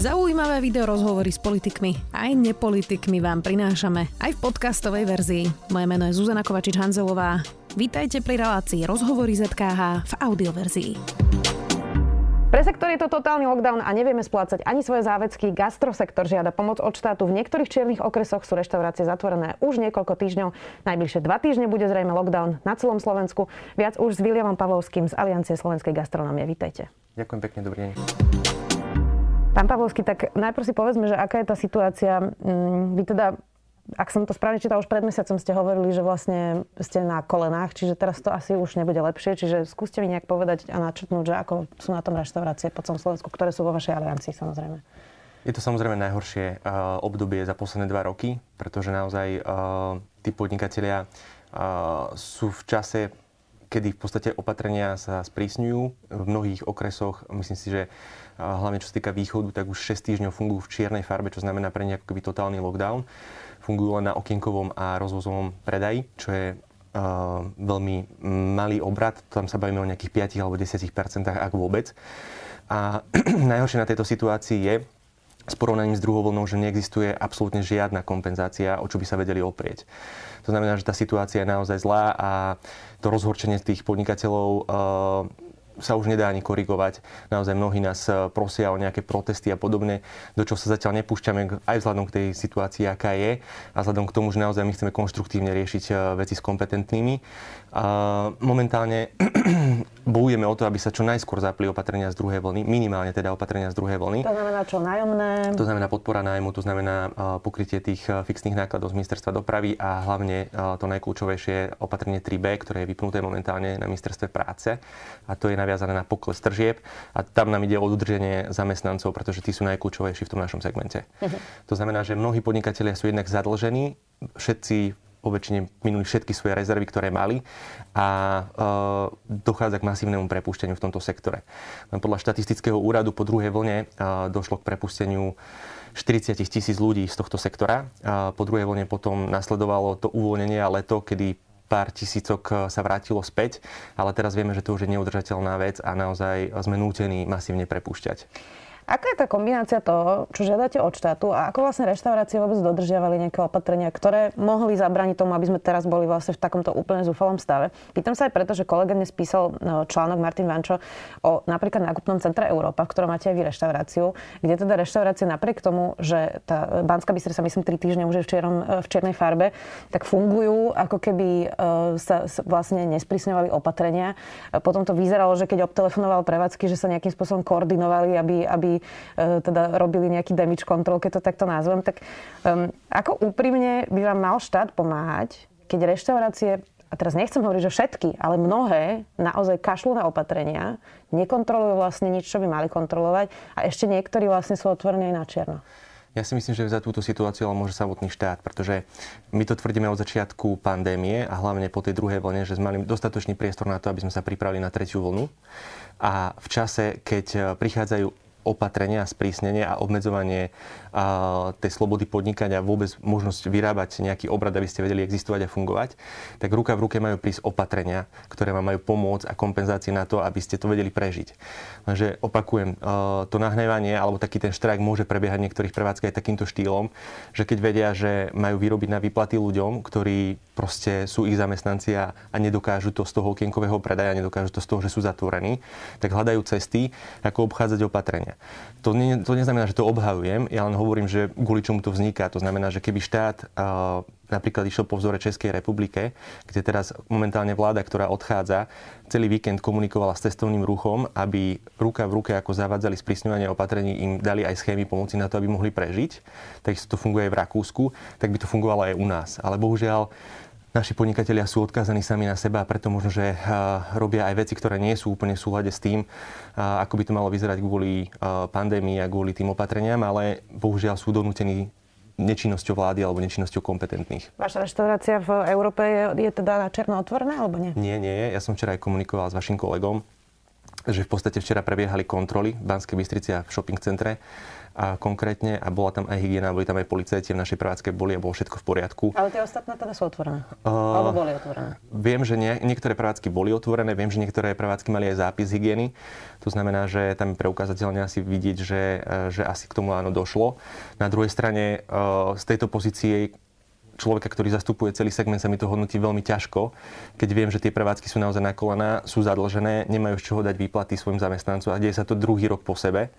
Zaujímavé video rozhovory s politikmi aj nepolitikmi vám prinášame aj v podcastovej verzii. Moje meno je Zuzana Kovačič-Hanzelová. Vítajte pri relácii Rozhovory ZKH v audioverzii. Pre sektor je to totálny lockdown a nevieme splácať ani svoje záväzky. Gastrosektor žiada pomoc od štátu. V niektorých čiernych okresoch sú reštaurácie zatvorené už niekoľko týždňov. Najbližšie dva týždne bude zrejme lockdown na celom Slovensku. Viac už s Williamom Pavlovským z Aliancie slovenskej gastronomie. Vítajte. Ďakujem pekne, dobrý deň. Pán Pavlovský, tak najprv si povedzme, že aká je tá situácia. Mm, vy teda, ak som to správne čítal, už pred mesiacom ste hovorili, že vlastne ste na kolenách, čiže teraz to asi už nebude lepšie. Čiže skúste mi nejak povedať a načrtnúť, že ako sú na tom reštaurácie po celom Slovensku, ktoré sú vo vašej aliancii samozrejme. Je to samozrejme najhoršie uh, obdobie za posledné dva roky, pretože naozaj uh, tí podnikatelia uh, sú v čase, kedy v podstate opatrenia sa sprísňujú v mnohých okresoch. Myslím si, že hlavne čo sa týka východu, tak už 6 týždňov fungujú v čiernej farbe, čo znamená pre ne ako totálny lockdown. Fungujú len na okienkovom a rozvozovom predaji, čo je uh, veľmi malý obrad. Tam sa bavíme o nejakých 5 alebo 10% ak vôbec. A najhoršie na tejto situácii je, s porovnaním s druhou vlnou, že neexistuje absolútne žiadna kompenzácia, o čo by sa vedeli oprieť. To znamená, že tá situácia je naozaj zlá a to rozhorčenie tých podnikateľov uh, sa už nedá ani korigovať. Naozaj mnohí nás eh, prosia o nejaké protesty a podobne, do čo sa zatiaľ nepúšťame aj vzhľadom k tej situácii, aká je a vzhľadom k tomu, že naozaj my chceme konštruktívne riešiť eh, veci s kompetentnými. Momentálne bojujeme o to, aby sa čo najskôr zapli opatrenia z druhej vlny, minimálne teda opatrenia z druhej vlny. To znamená čo, nájomné? To znamená podpora nájmu, to znamená pokrytie tých fixných nákladov z ministerstva dopravy a hlavne to najkľúčovejšie opatrenie 3B, ktoré je vypnuté momentálne na ministerstve práce a to je naviazané na pokles tržieb a tam nám ide o udrženie zamestnancov, pretože tí sú najkľúčovejší v tom našom segmente. Uh-huh. To znamená, že mnohí podnikatelia sú jednak zadlžení, všetci po väčšine minuli všetky svoje rezervy, ktoré mali a e, dochádza k masívnemu prepúšteniu v tomto sektore. Podľa štatistického úradu po druhej vlne e, došlo k prepusteniu 40 tisíc ľudí z tohto sektora. A po druhej vlne potom nasledovalo to uvoľnenie a leto, kedy pár tisícok e, sa vrátilo späť, ale teraz vieme, že to už je neudržateľná vec a naozaj sme nútení masívne prepúšťať. Aká je tá kombinácia toho, čo žiadate od štátu a ako vlastne reštaurácie vôbec dodržiavali nejaké opatrenia, ktoré mohli zabrániť tomu, aby sme teraz boli vlastne v takomto úplne zúfalom stave? Pýtam sa aj preto, že kolega dnes písal no, článok Martin Vančo o napríklad nákupnom centre Európa, v ktorom máte aj vy reštauráciu, kde teda reštaurácie napriek tomu, že tá Banská Bystrica, myslím, 3 týždne už je v, čierom, v čiernej farbe, tak fungujú, ako keby sa, sa vlastne nesprísňovali opatrenia. Potom to vyzeralo, že keď obtelefonoval prevádzky, že sa nejakým spôsobom koordinovali, aby, aby E, teda robili nejaký damage control, keď to takto nazvem. Tak um, ako úprimne by vám mal štát pomáhať, keď reštaurácie a teraz nechcem hovoriť, že všetky, ale mnohé naozaj kašľú na opatrenia, nekontrolujú vlastne nič, čo by mali kontrolovať a ešte niektorí vlastne sú otvorení aj na čierno. Ja si myslím, že za túto situáciu ale môže samotný štát, pretože my to tvrdíme od začiatku pandémie a hlavne po tej druhej vlne, že sme mali dostatočný priestor na to, aby sme sa pripravili na tretiu vlnu. A v čase, keď prichádzajú opatrenia, sprísnenie a obmedzovanie a, tej slobody podnikať a vôbec možnosť vyrábať nejaký obrad, aby ste vedeli existovať a fungovať, tak ruka v ruke majú prísť opatrenia, ktoré vám majú pomôcť a kompenzácie na to, aby ste to vedeli prežiť. Takže opakujem, to nahnevanie alebo taký ten štrajk môže prebiehať niektorých prevádzkach aj takýmto štýlom, že keď vedia, že majú vyrobiť na výplaty ľuďom, ktorí proste sú ich zamestnanci a, a nedokážu to z toho okienkového predaja, nedokážu to z toho, že sú zatvorení, tak hľadajú cesty, ako obchádzať opatrenia. To, nie, to neznamená, že to obhajujem, ja len hovorím, že kvôli čomu to vzniká. To znamená, že keby štát uh, napríklad išiel po vzore Českej republike, kde teraz momentálne vláda, ktorá odchádza, celý víkend komunikovala s cestovným ruchom, aby ruka v ruke, ako zavádzali sprísňovanie opatrení, im dali aj schémy pomoci na to, aby mohli prežiť. Takisto to funguje aj v Rakúsku, tak by to fungovalo aj u nás. Ale bohužiaľ, naši podnikatelia sú odkázaní sami na seba a preto možno, že robia aj veci, ktoré nie sú úplne v súlade s tým, ako by to malo vyzerať kvôli pandémii a kvôli tým opatreniam, ale bohužiaľ sú donútení nečinnosťou vlády alebo nečinnosťou kompetentných. Vaša reštaurácia v Európe je, je teda na černo otvorená alebo nie? Nie, nie. Ja som včera aj komunikoval s vašim kolegom, že v podstate včera prebiehali kontroly v Banskej Bystrici a v shopping centre a konkrétne a bola tam aj hygiena, boli tam aj policajti v našej prevádzke boli a bolo všetko v poriadku. Ale tie ostatné teda sú otvorené? Uh, Alebo boli otvorené? Viem, že nie, niektoré prevádzky boli otvorené, viem, že niektoré prevádzky mali aj zápis hygieny. To znamená, že tam je preukázateľne asi vidieť, že, že asi k tomu áno došlo. Na druhej strane z tejto pozície človeka, ktorý zastupuje celý segment, sa mi to hodnotí veľmi ťažko, keď viem, že tie prevádzky sú naozaj na kolená, sú zadlžené, nemajú z čoho dať výplaty svojim zamestnancom a deje sa to druhý rok po sebe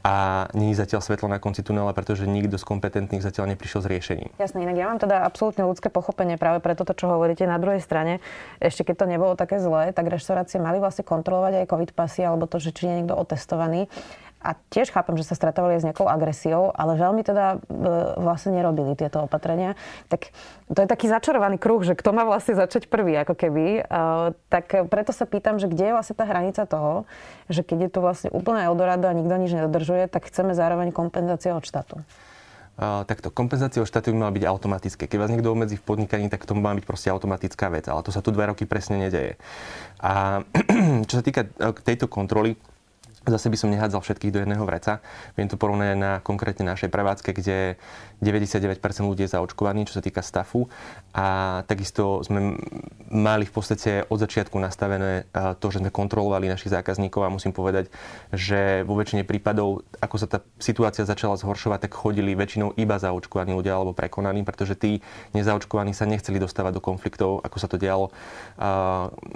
a nie zatiaľ svetlo na konci tunela, pretože nikto z kompetentných zatiaľ neprišiel s riešením. Jasné, inak ja mám teda absolútne ľudské pochopenie práve pre toto, čo hovoríte. Na druhej strane, ešte keď to nebolo také zlé, tak reštaurácie mali vlastne kontrolovať aj covid pasy alebo to, že či je niekto otestovaný. A tiež chápem, že sa stretávali s nejakou agresiou, ale veľmi teda e, vlastne nerobili tieto opatrenia. Tak to je taký začarovaný kruh, že kto má vlastne začať prvý, ako keby. E, tak preto sa pýtam, že kde je vlastne tá hranica toho, že keď je tu vlastne úplné Eldorado a nikto nič nedodržuje, tak chceme zároveň kompenzáciu od štátu. Uh, takto kompenzácia od štátu by mala byť automatické. Keď vás niekto obmedzí v podnikaní, tak to má byť proste automatická vec. Ale to sa tu dva roky presne nedeje. A čo sa týka tejto kontroly, Zase by som nehádzal všetkých do jedného vreca. Viem to porovnať na konkrétne našej prevádzke, kde 99% ľudí je zaočkovaní, čo sa týka stafu. A takisto sme mali v podstate od začiatku nastavené to, že sme kontrolovali našich zákazníkov a musím povedať, že vo väčšine prípadov, ako sa tá situácia začala zhoršovať, tak chodili väčšinou iba zaočkovaní ľudia alebo prekonaní, pretože tí nezaočkovaní sa nechceli dostávať do konfliktov, ako sa to dialo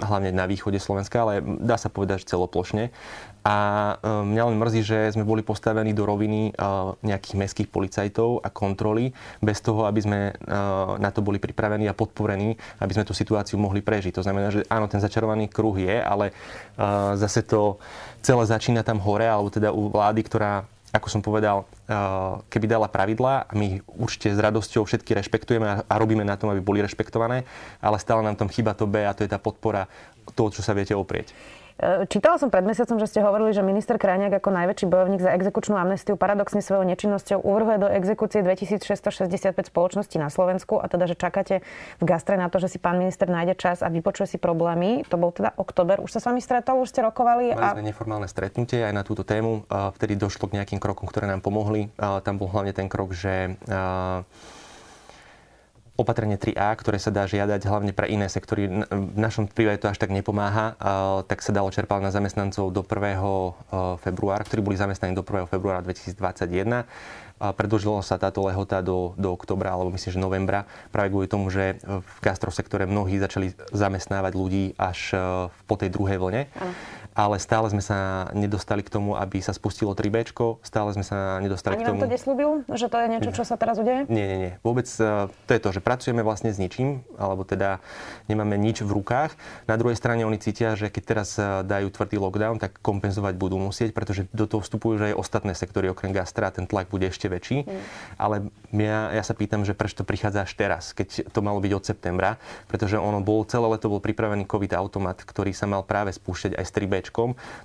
hlavne na východe Slovenska, ale dá sa povedať, že celoplošne. A e, mňa len mrzí, že sme boli postavení do roviny e, nejakých mestských policajtov a kontroly, bez toho, aby sme e, na to boli pripravení a podporení, aby sme tú situáciu mohli prežiť. To znamená, že áno, ten začarovaný kruh je, ale zase to celé začína tam hore, alebo teda u vlády, ktorá ako som povedal, keby dala pravidlá a my určite s radosťou všetky rešpektujeme a robíme na tom, aby boli rešpektované, ale stále nám tam chýba to B a to je tá podpora toho, čo sa viete oprieť. E, čítala som pred mesiacom, že ste hovorili, že minister Krajniak ako najväčší bojovník za exekučnú amnestiu paradoxne svojou nečinnosťou uvrhuje do exekúcie 2665 spoločností na Slovensku a teda, že čakáte v gastre na to, že si pán minister nájde čas a vypočuje si problémy. To bol teda október. Už sa s vami stretol, už ste rokovali? Mali a... sme neformálne stretnutie aj na túto tému. Vtedy došlo k nejakým krokom, ktoré nám pomohli. Tam bol hlavne ten krok, že opatrenie 3A, ktoré sa dá žiadať hlavne pre iné sektory. V našom prípade to až tak nepomáha, tak sa dalo čerpať na zamestnancov do 1. E, februára, ktorí boli zamestnaní do 1. februára 2021. Predlžilo sa táto lehota do, do oktobra, alebo myslím, že novembra, práve kvôli tomu, že v gastrosektore mnohí začali zamestnávať ľudí až e, po tej druhej vlne. Ano ale stále sme sa nedostali k tomu, aby sa spustilo 3B, stále sme sa nedostali Ani k tomu... Ani vám to neslúbil, že to je niečo, čo sa teraz udeje? Nie, nie, nie. Vôbec e, to je to, že pracujeme vlastne s ničím, alebo teda nemáme nič v rukách. Na druhej strane oni cítia, že keď teraz e, dajú tvrdý lockdown, tak kompenzovať budú musieť, pretože do toho vstupujú že aj ostatné sektory okrem gastra, ten tlak bude ešte väčší. Mm. Ale ja, ja sa pýtam, že prečo to prichádza až teraz, keď to malo byť od septembra, pretože ono bol, celé leto bol pripravený COVID automat, ktorý sa mal práve spúšťať aj s 3B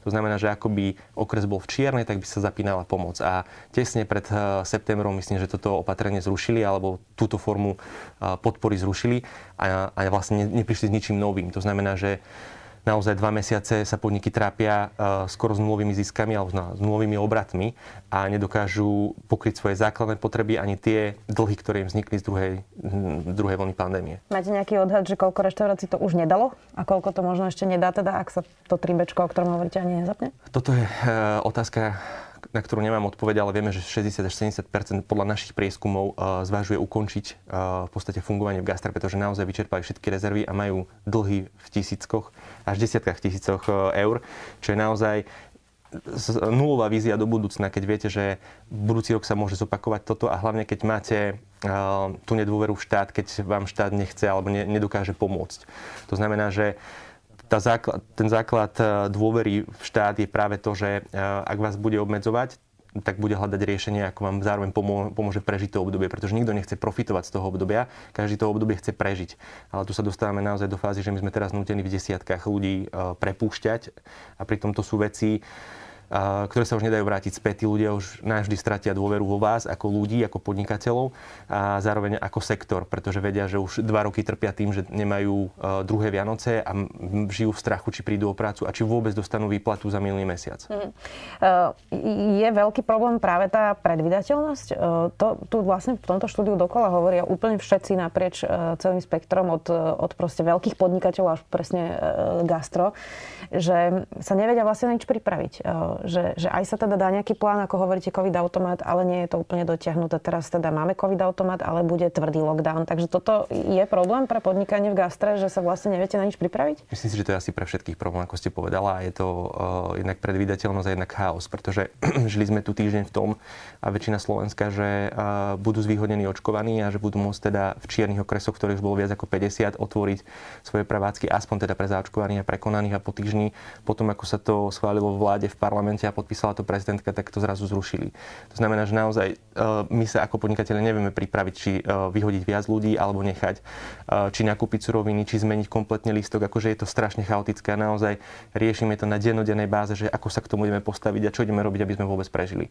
to znamená, že akoby okres bol v čiernej, tak by sa zapínala pomoc. A tesne pred eh, septembrom myslím, že toto opatrenie zrušili alebo túto formu eh, podpory zrušili a, a vlastne neprišli s ničím novým. To znamená, že naozaj dva mesiace sa podniky trápia uh, skoro s nulovými ziskami alebo s nulovými obratmi a nedokážu pokryť svoje základné potreby ani tie dlhy, ktoré im vznikli z druhej, druhej vlny pandémie. Máte nejaký odhad, že koľko reštaurácií to už nedalo a koľko to možno ešte nedá, teda, ak sa to tribečko, o ktorom hovoríte, ani nezapne? Toto je uh, otázka na ktorú nemám odpoveď, ale vieme, že 60 až 70% podľa našich prieskumov uh, zvažuje ukončiť uh, v podstate fungovanie v gastre, pretože naozaj vyčerpali všetky rezervy a majú dlhy v tisíckoch až desiatkách tisícoch uh, eur, čo je naozaj nulová vízia do budúcna, keď viete, že budúci rok sa môže zopakovať toto a hlavne keď máte tú nedôveru v štát, keď vám štát nechce alebo ne, nedokáže pomôcť. To znamená, že tá základ, ten základ e, dôvery v štát je práve to, že e, ak vás bude obmedzovať, tak bude hľadať riešenie, ako vám zároveň pomôže prežiť to obdobie, pretože nikto nechce profitovať z toho obdobia, každý to obdobie chce prežiť. Ale tu sa dostávame naozaj do fázy, že my sme teraz nutení v desiatkách ľudí e, prepúšťať a pritom to sú veci, ktoré sa už nedajú vrátiť späť. Tí ľudia už navždy stratia dôveru vo vás ako ľudí, ako podnikateľov a zároveň ako sektor, pretože vedia, že už dva roky trpia tým, že nemajú druhé Vianoce a žijú v strachu, či prídu o prácu a či vôbec dostanú výplatu za minulý mesiac. Mm. Je veľký problém práve tá predvydateľnosť. To, tu vlastne v tomto štúdiu dokola hovoria úplne všetci naprieč celým spektrom od, od proste veľkých podnikateľov až presne gastro, že sa nevedia vlastne nič pripraviť. Že, že aj sa teda dá nejaký plán, ako hovoríte, COVID automat, ale nie je to úplne dotiahnuté. Teraz teda máme COVID automat, ale bude tvrdý lockdown. Takže toto je problém pre podnikanie v gastre, že sa vlastne neviete na nič pripraviť? Myslím si, že to je asi pre všetkých problém, ako ste povedala. Je to uh, jednak predvídateľnosť a jednak chaos, pretože žili sme tu týždeň v tom a väčšina Slovenska, že uh, budú zvýhodnení očkovaní a že budú môcť teda v čiernych okresoch, ktorých už bolo viac ako 50, otvoriť svoje prevádzky, aspoň teda pre zaočkovaných a prekonaných a po týždni, potom ako sa to schválilo v vláde, v parlamente a podpísala to prezidentka, tak to zrazu zrušili. To znamená, že naozaj uh, my sa ako podnikateľe nevieme pripraviť, či uh, vyhodiť viac ľudí alebo nechať, či nakúpiť suroviny, či zmeniť kompletne listok. Akože je to strašne chaotické a naozaj riešime to na dennodennej báze, že ako sa k tomu ideme postaviť a čo ideme robiť, aby sme vôbec prežili.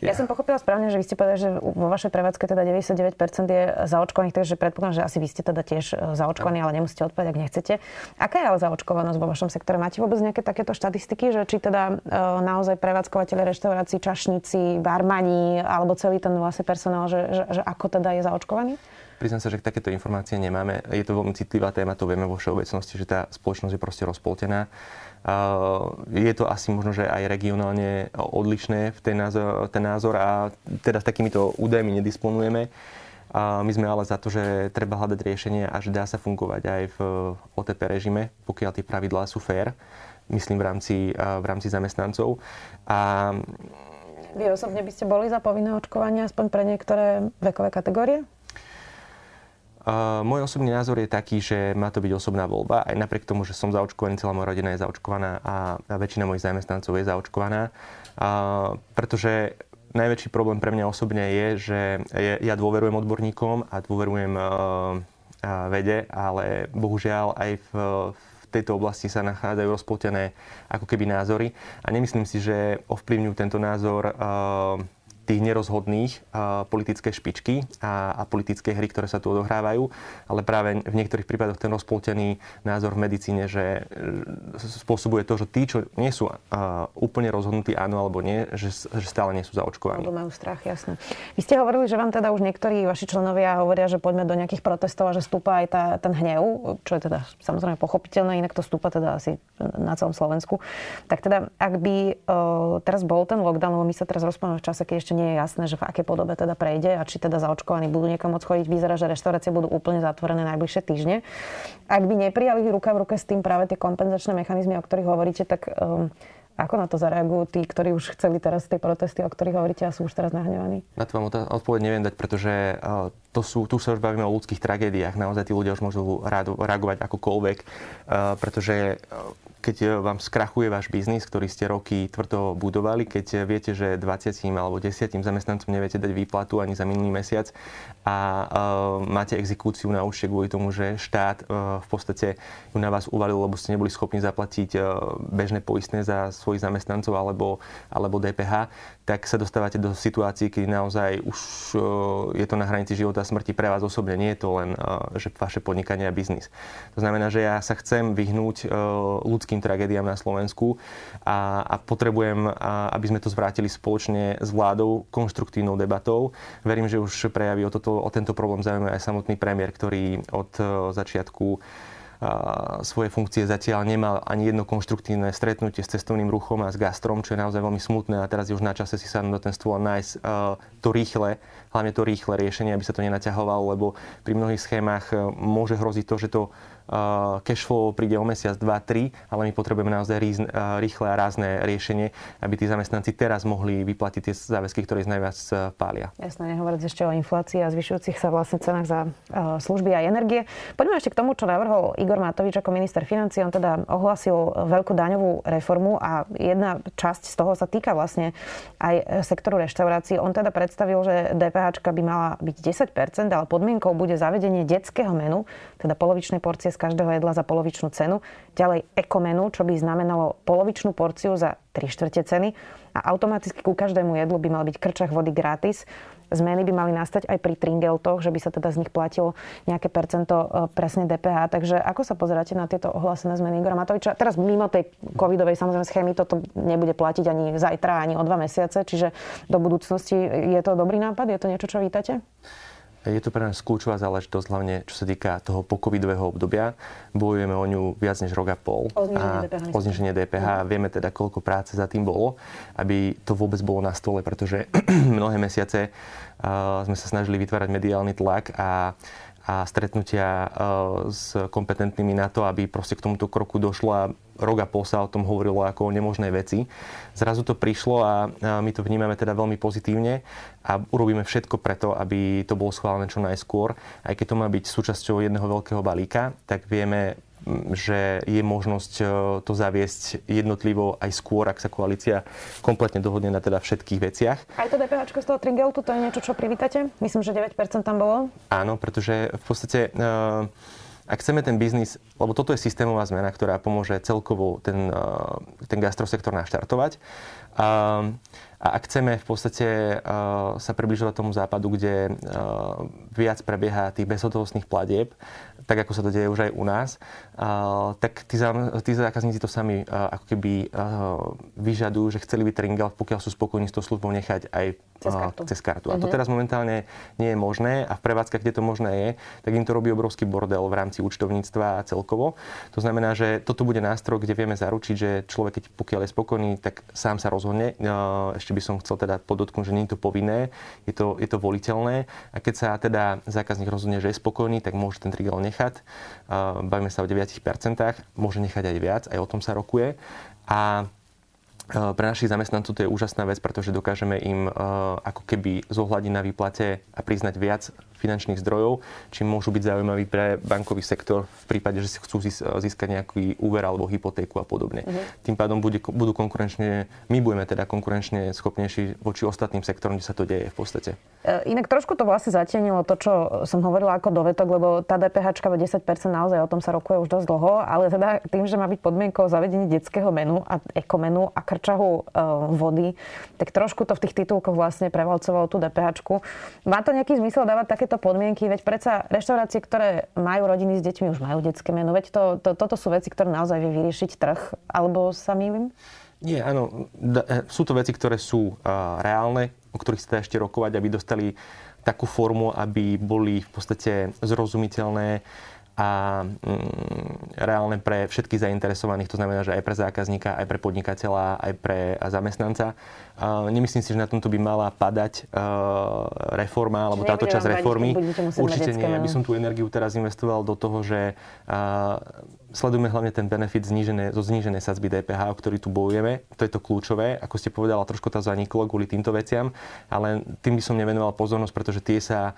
Ja som pochopila správne, že vy ste povedali, že vo vašej prevádzke teda 99% je zaočkovaných, takže predpokladám, že asi vy ste teda tiež e, zaočkovaní, ale nemusíte odpovedať, ak nechcete. Aká je ale zaočkovanosť vo vašom sektore? Máte vôbec nejaké takéto štatistiky, že či teda e, naozaj prevádzkovateľe reštaurácií, čašníci, barmani alebo celý ten vlastne personál, že, že, že ako teda je zaočkovaný? Priznám sa, že takéto informácie nemáme. Je to veľmi citlivá téma, to vieme vo všeobecnosti, že tá spoločnosť je proste rozpoltená. Je to asi možno, že aj regionálne odlišné v ten názor, ten názor a teda s takýmito údajmi nedisponujeme. My sme ale za to, že treba hľadať riešenie a že dá sa fungovať aj v OTP režime, pokiaľ tie pravidlá sú fér, myslím v rámci, v rámci zamestnancov. A vy osobne by ste boli za povinné očkovanie aspoň pre niektoré vekové kategórie? Uh, môj osobný názor je taký, že má to byť osobná voľba, aj napriek tomu, že som zaočkovaný, celá moja rodina je zaočkovaná a, väčšina mojich zamestnancov je zaočkovaná. Uh, pretože najväčší problém pre mňa osobne je, že ja dôverujem odborníkom a dôverujem uh, vede, ale bohužiaľ aj v, v tejto oblasti sa nachádzajú rozpoltené ako keby názory a nemyslím si, že ovplyvňujú tento názor uh, tých nerozhodných politické špičky a, a politické hry, ktoré sa tu odohrávajú, ale práve v niektorých prípadoch ten rozpoltený názor v medicíne, že spôsobuje to, že tí, čo nie sú úplne rozhodnutí áno alebo nie, že, že stále nie sú zaočkovaní. Alebo majú strach, jasné. Vy ste hovorili, že vám teda už niektorí vaši členovia hovoria, že poďme do nejakých protestov a že stúpa aj tá, ten hnev, čo je teda samozrejme pochopiteľné, inak to stúpa teda asi na celom Slovensku. Tak teda, ak by uh, teraz bol ten lockdown, lebo my sa teraz rozprávame v čase, keď ešte nie je jasné, že v akej podobe teda prejde a či teda zaočkovaní budú niekam môcť chodiť. Vyzerá, že reštaurácie budú úplne zatvorené najbližšie týždne. Ak by neprijali ruka v ruke s tým práve tie kompenzačné mechanizmy, o ktorých hovoríte, tak um, ako na to zareagujú tí, ktorí už chceli teraz tie protesty, o ktorých hovoríte a sú už teraz nahnevaní? Na to vám odpoveď neviem dať, pretože uh, to sú, tu sa už bavíme o ľudských tragédiách. Naozaj tí ľudia už môžu reagovať akokoľvek, uh, pretože uh, keď e, vám skrachuje váš biznis, ktorý ste roky tvrdo budovali, keď e, viete, že 20 alebo 10 zamestnancom neviete dať výplatu ani za minulý mesiac a uh, máte exekúciu na účte kvôli tomu, že štát uh, v podstate ju na vás uvalil, lebo ste neboli schopní zaplatiť uh, bežné poistné za svojich zamestnancov alebo, alebo DPH, tak sa dostávate do situácií, kedy naozaj už uh, je to na hranici života a smrti pre vás osobne. Nie je to len uh, že vaše podnikanie a biznis. To znamená, že ja sa chcem vyhnúť ľudským ľudským tragédiám na Slovensku a, a potrebujem, a, aby sme to zvrátili spoločne s vládou konštruktívnou debatou. Verím, že už prejaví o, toto, o tento problém zaujímavé aj samotný premiér, ktorý od e, začiatku svoje funkcie zatiaľ nemal ani jedno konštruktívne stretnutie s cestovným ruchom a s gastrom, čo je naozaj veľmi smutné a teraz je už na čase si sa do ten stôl nájsť to rýchle, hlavne to rýchle riešenie, aby sa to nenaťahovalo, lebo pri mnohých schémach e, môže hroziť to, že to cash flow príde o mesiac, 2, 3, ale my potrebujeme naozaj rýchle a rázne riešenie, aby tí zamestnanci teraz mohli vyplatiť tie záväzky, ktoré najviac e, pália. Jasné, nehovoriť ešte o inflácii a zvyšujúcich sa vlastne cenách za služby a energie. Poďme ešte k tomu, čo navrhol Igor Matovič ako minister financí. On teda ohlasil veľkú daňovú reformu a jedna časť z toho sa týka vlastne aj sektoru reštaurácií. On teda predstavil, že DPH by mala byť 10%, ale podmienkou bude zavedenie detského menu, teda polovičnej porcie každého jedla za polovičnú cenu. Ďalej ekomenu, čo by znamenalo polovičnú porciu za 3 štvrte ceny. A automaticky ku každému jedlu by mal byť krčach vody gratis. Zmeny by mali nastať aj pri tringeltoch, že by sa teda z nich platilo nejaké percento e, presne DPH. Takže ako sa pozeráte na tieto ohlásené zmeny Igora Matoviča? Teraz mimo tej covidovej samozrejme schémy toto nebude platiť ani zajtra, ani o dva mesiace, čiže do budúcnosti je to dobrý nápad? Je to niečo, čo vítate? Je to pre nás kľúčová záležitosť, hlavne čo sa týka toho pokovidového obdobia. Bojujeme o ňu viac než rok a pol. O zniženie DPH. O zniženie DPH. Mm. Vieme teda, koľko práce za tým bolo, aby to vôbec bolo na stole, pretože mnohé mesiace uh, sme sa snažili vytvárať mediálny tlak a a stretnutia uh, s kompetentnými na to, aby proste k tomuto kroku došlo a rok a pol sa o tom hovorilo ako o nemožnej veci. Zrazu to prišlo a my to vnímame teda veľmi pozitívne a urobíme všetko preto, aby to bolo schválené čo najskôr. Aj keď to má byť súčasťou jedného veľkého balíka, tak vieme že je možnosť e, to zaviesť jednotlivo aj skôr, ak sa koalícia kompletne dohodne na teda všetkých veciach. Aj to DPH z toho Tringeltu, to je niečo, čo privítate? Myslím, že 9% tam bolo. Áno, pretože v podstate e, ak chceme ten biznis, lebo toto je systémová zmena, ktorá pomôže celkovo ten, e, ten gastrosektor naštartovať. A ak chceme v podstate sa približovať tomu západu, kde viac prebieha tých bezhotovostných platieb, tak ako sa to deje už aj u nás, tak tí, tí zákazníci to sami ako keby vyžadujú, že chceli by Tringel, pokiaľ sú spokojní s tou službou, nechať aj cez kartu. Cez kartu. A to mhm. teraz momentálne nie je možné a v prevádzkach, kde to možné je, tak im to robí obrovský bordel v rámci účtovníctva a celkovo. To znamená, že toto bude nástroj, kde vieme zaručiť, že človek, keď pokiaľ je spokojný, tak sám sa rozhodne. Ešte by som chcel teda podotknúť, že nie je to povinné, je to, je to voliteľné. A keď sa teda zákazník rozhodne, že je spokojný, tak môže ten trigel nechať. Bavíme sa o 9%, môže nechať aj viac, aj o tom sa rokuje. A Eh, pre našich zamestnancov to je úžasná vec, pretože dokážeme im eh, ako keby zohľadiť na výplate a priznať viac finančných zdrojov, či môžu byť zaujímaví pre bankový sektor v prípade, že si chcú získať nejaký úver alebo hypotéku a podobne. Uh-huh. Tým pádom bude, budú konkurenčne, my budeme teda konkurenčne schopnejší voči ostatným sektorom, kde sa to deje v podstate. E, inak trošku to vlastne zatienilo to, čo som hovorila ako dovetok, lebo tá DPH 10% naozaj o tom sa rokuje už dosť dlho, ale teda tým, že má byť podmienkou zavedenie detského menu a ekomenu a krčahu e, vody, tak trošku to v tých titulkoch vlastne prevalcovalo tú DPH. Má to nejaký zmysel dávať také takéto podmienky, veď predsa reštaurácie, ktoré majú rodiny s deťmi, už majú detské meno, veď to, to, toto sú veci, ktoré naozaj vie vyriešiť trh, alebo sa mýlim? Nie, áno. E, sú to veci, ktoré sú uh, reálne, o ktorých sa ešte rokovať, aby dostali takú formu, aby boli v podstate zrozumiteľné a mm, reálne pre všetkých zainteresovaných, to znamená, že aj pre zákazníka, aj pre podnikateľa, aj pre zamestnanca. Nemyslím si, že na tomto by mala padať uh, reforma, alebo táto časť reformy. Určite nie. Ja by som tú energiu teraz investoval do toho, že sledujeme hlavne ten benefit znížené, zo zníženej sadzby DPH, o ktorý tu bojujeme. To je to kľúčové. Ako ste povedala, trošku to zaniklo kvôli týmto veciam, ale tým by som nevenoval pozornosť, pretože tie sa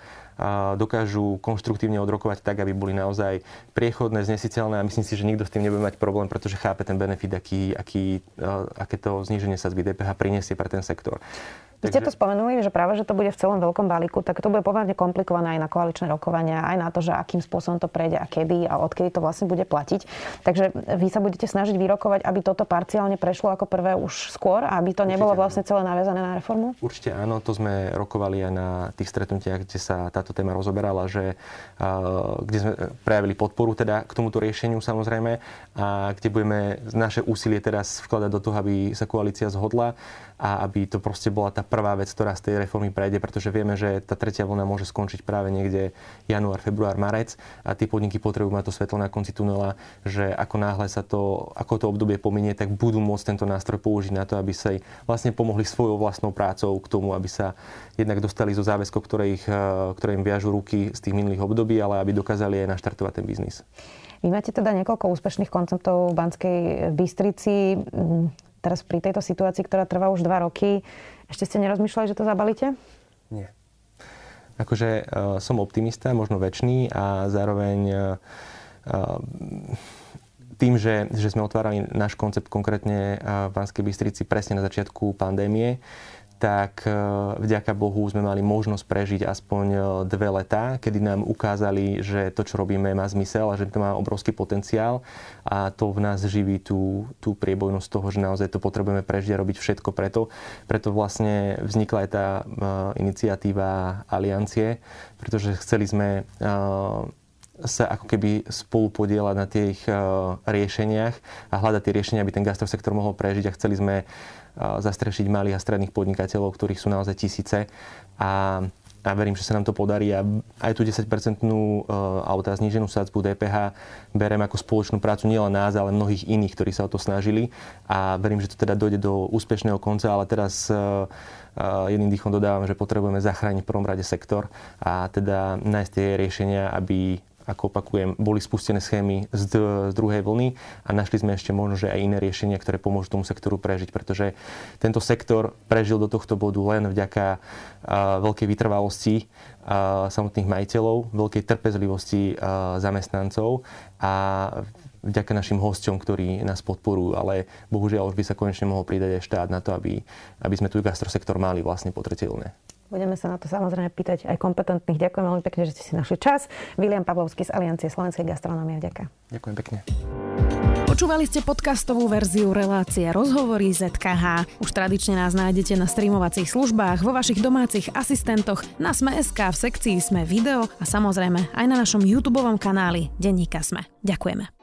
dokážu konštruktívne odrokovať tak, aby boli naozaj priechodné, znesiteľné a myslím si, že nikto s tým nebude mať problém, pretože chápe ten benefit, aký, aký, aké to zníženie sadzby DPH priniesie pre ten sektor. Vy ste to spomenuli, že práve, že to bude v celom veľkom balíku, tak to bude pomerne komplikované aj na koaličné rokovania, aj na to, že akým spôsobom to prejde a kedy a odkedy to vlastne bude platiť. Takže vy sa budete snažiť vyrokovať, aby toto parciálne prešlo ako prvé už skôr aby to nebolo vlastne celé naviazané na reformu? Určite áno, to sme rokovali aj na tých stretnutiach, kde sa táto téma rozoberala, že, kde sme prejavili podporu teda k tomuto riešeniu samozrejme a kde budeme naše úsilie teraz vkladať do toho, aby sa koalícia zhodla a aby to proste bola tá prvá vec, ktorá z tej reformy prejde, pretože vieme, že tá tretia vlna môže skončiť práve niekde január, február, marec a tie podniky potrebujú mať to svetlo na konci tunela, že ako náhle sa to, ako to obdobie pominie, tak budú môcť tento nástroj použiť na to, aby sa vlastne pomohli svojou vlastnou prácou k tomu, aby sa jednak dostali zo záväzkov, ktoré, ich, eh, ktoré im viažú ruky z tých minulých období, ale aby dokázali aj naštartovať ten biznis. Vy máte teda niekoľko úspešných konceptov v Banskej Bystrici teraz pri tejto situácii, ktorá trvá už dva roky, ešte ste nerozmýšľali, že to zabalíte? Nie. Akože uh, som optimista, možno väčší a zároveň uh, tým, že, že sme otvárali náš koncept konkrétne v Banskej Bystrici presne na začiatku pandémie, tak vďaka Bohu sme mali možnosť prežiť aspoň dve letá, kedy nám ukázali, že to, čo robíme, má zmysel a že to má obrovský potenciál a to v nás živí tú, tú priebojnosť toho, že naozaj to potrebujeme prežiť a robiť všetko preto. Preto vlastne vznikla aj tá iniciatíva Aliancie, pretože chceli sme sa ako keby spolu podielať na tých riešeniach a hľadať tie riešenia, aby ten gastrosektor mohol prežiť a chceli sme zastrešiť malých a stredných podnikateľov, ktorých sú naozaj tisíce. A, a verím, že sa nám to podarí. A aj tú 10-percentnú alebo tá zníženú sadzbu DPH berem ako spoločnú prácu nielen nás, ale mnohých iných, ktorí sa o to snažili. A verím, že to teda dojde do úspešného konca, ale teraz jedným dýchom dodávam, že potrebujeme zachrániť v prvom rade sektor a teda nájsť tie riešenia, aby ako opakujem, boli spustené schémy z, z druhej vlny a našli sme ešte možno, že aj iné riešenia, ktoré pomôžu tomu sektoru prežiť, pretože tento sektor prežil do tohto bodu len vďaka veľkej vytrvalosti samotných majiteľov, veľkej trpezlivosti zamestnancov a vďaka našim hosťom, ktorí nás podporujú, ale bohužiaľ už by sa konečne mohol pridať aj štát na to, aby, aby sme tu gastrosektor mali vlastne potreteľné. Budeme sa na to samozrejme pýtať aj kompetentných. Ďakujem veľmi pekne, že ste si našli čas. William Pavlovský z Aliancie Slovenskej gastronómie. Ďakujem. Ďakujem pekne. Počúvali ste podcastovú verziu relácie Rozhovory ZKH. Už tradične nás nájdete na streamovacích službách, vo vašich domácich asistentoch, na Sme.sk, v sekcii Sme video a samozrejme aj na našom YouTube kanáli Denníka Sme. Ďakujeme.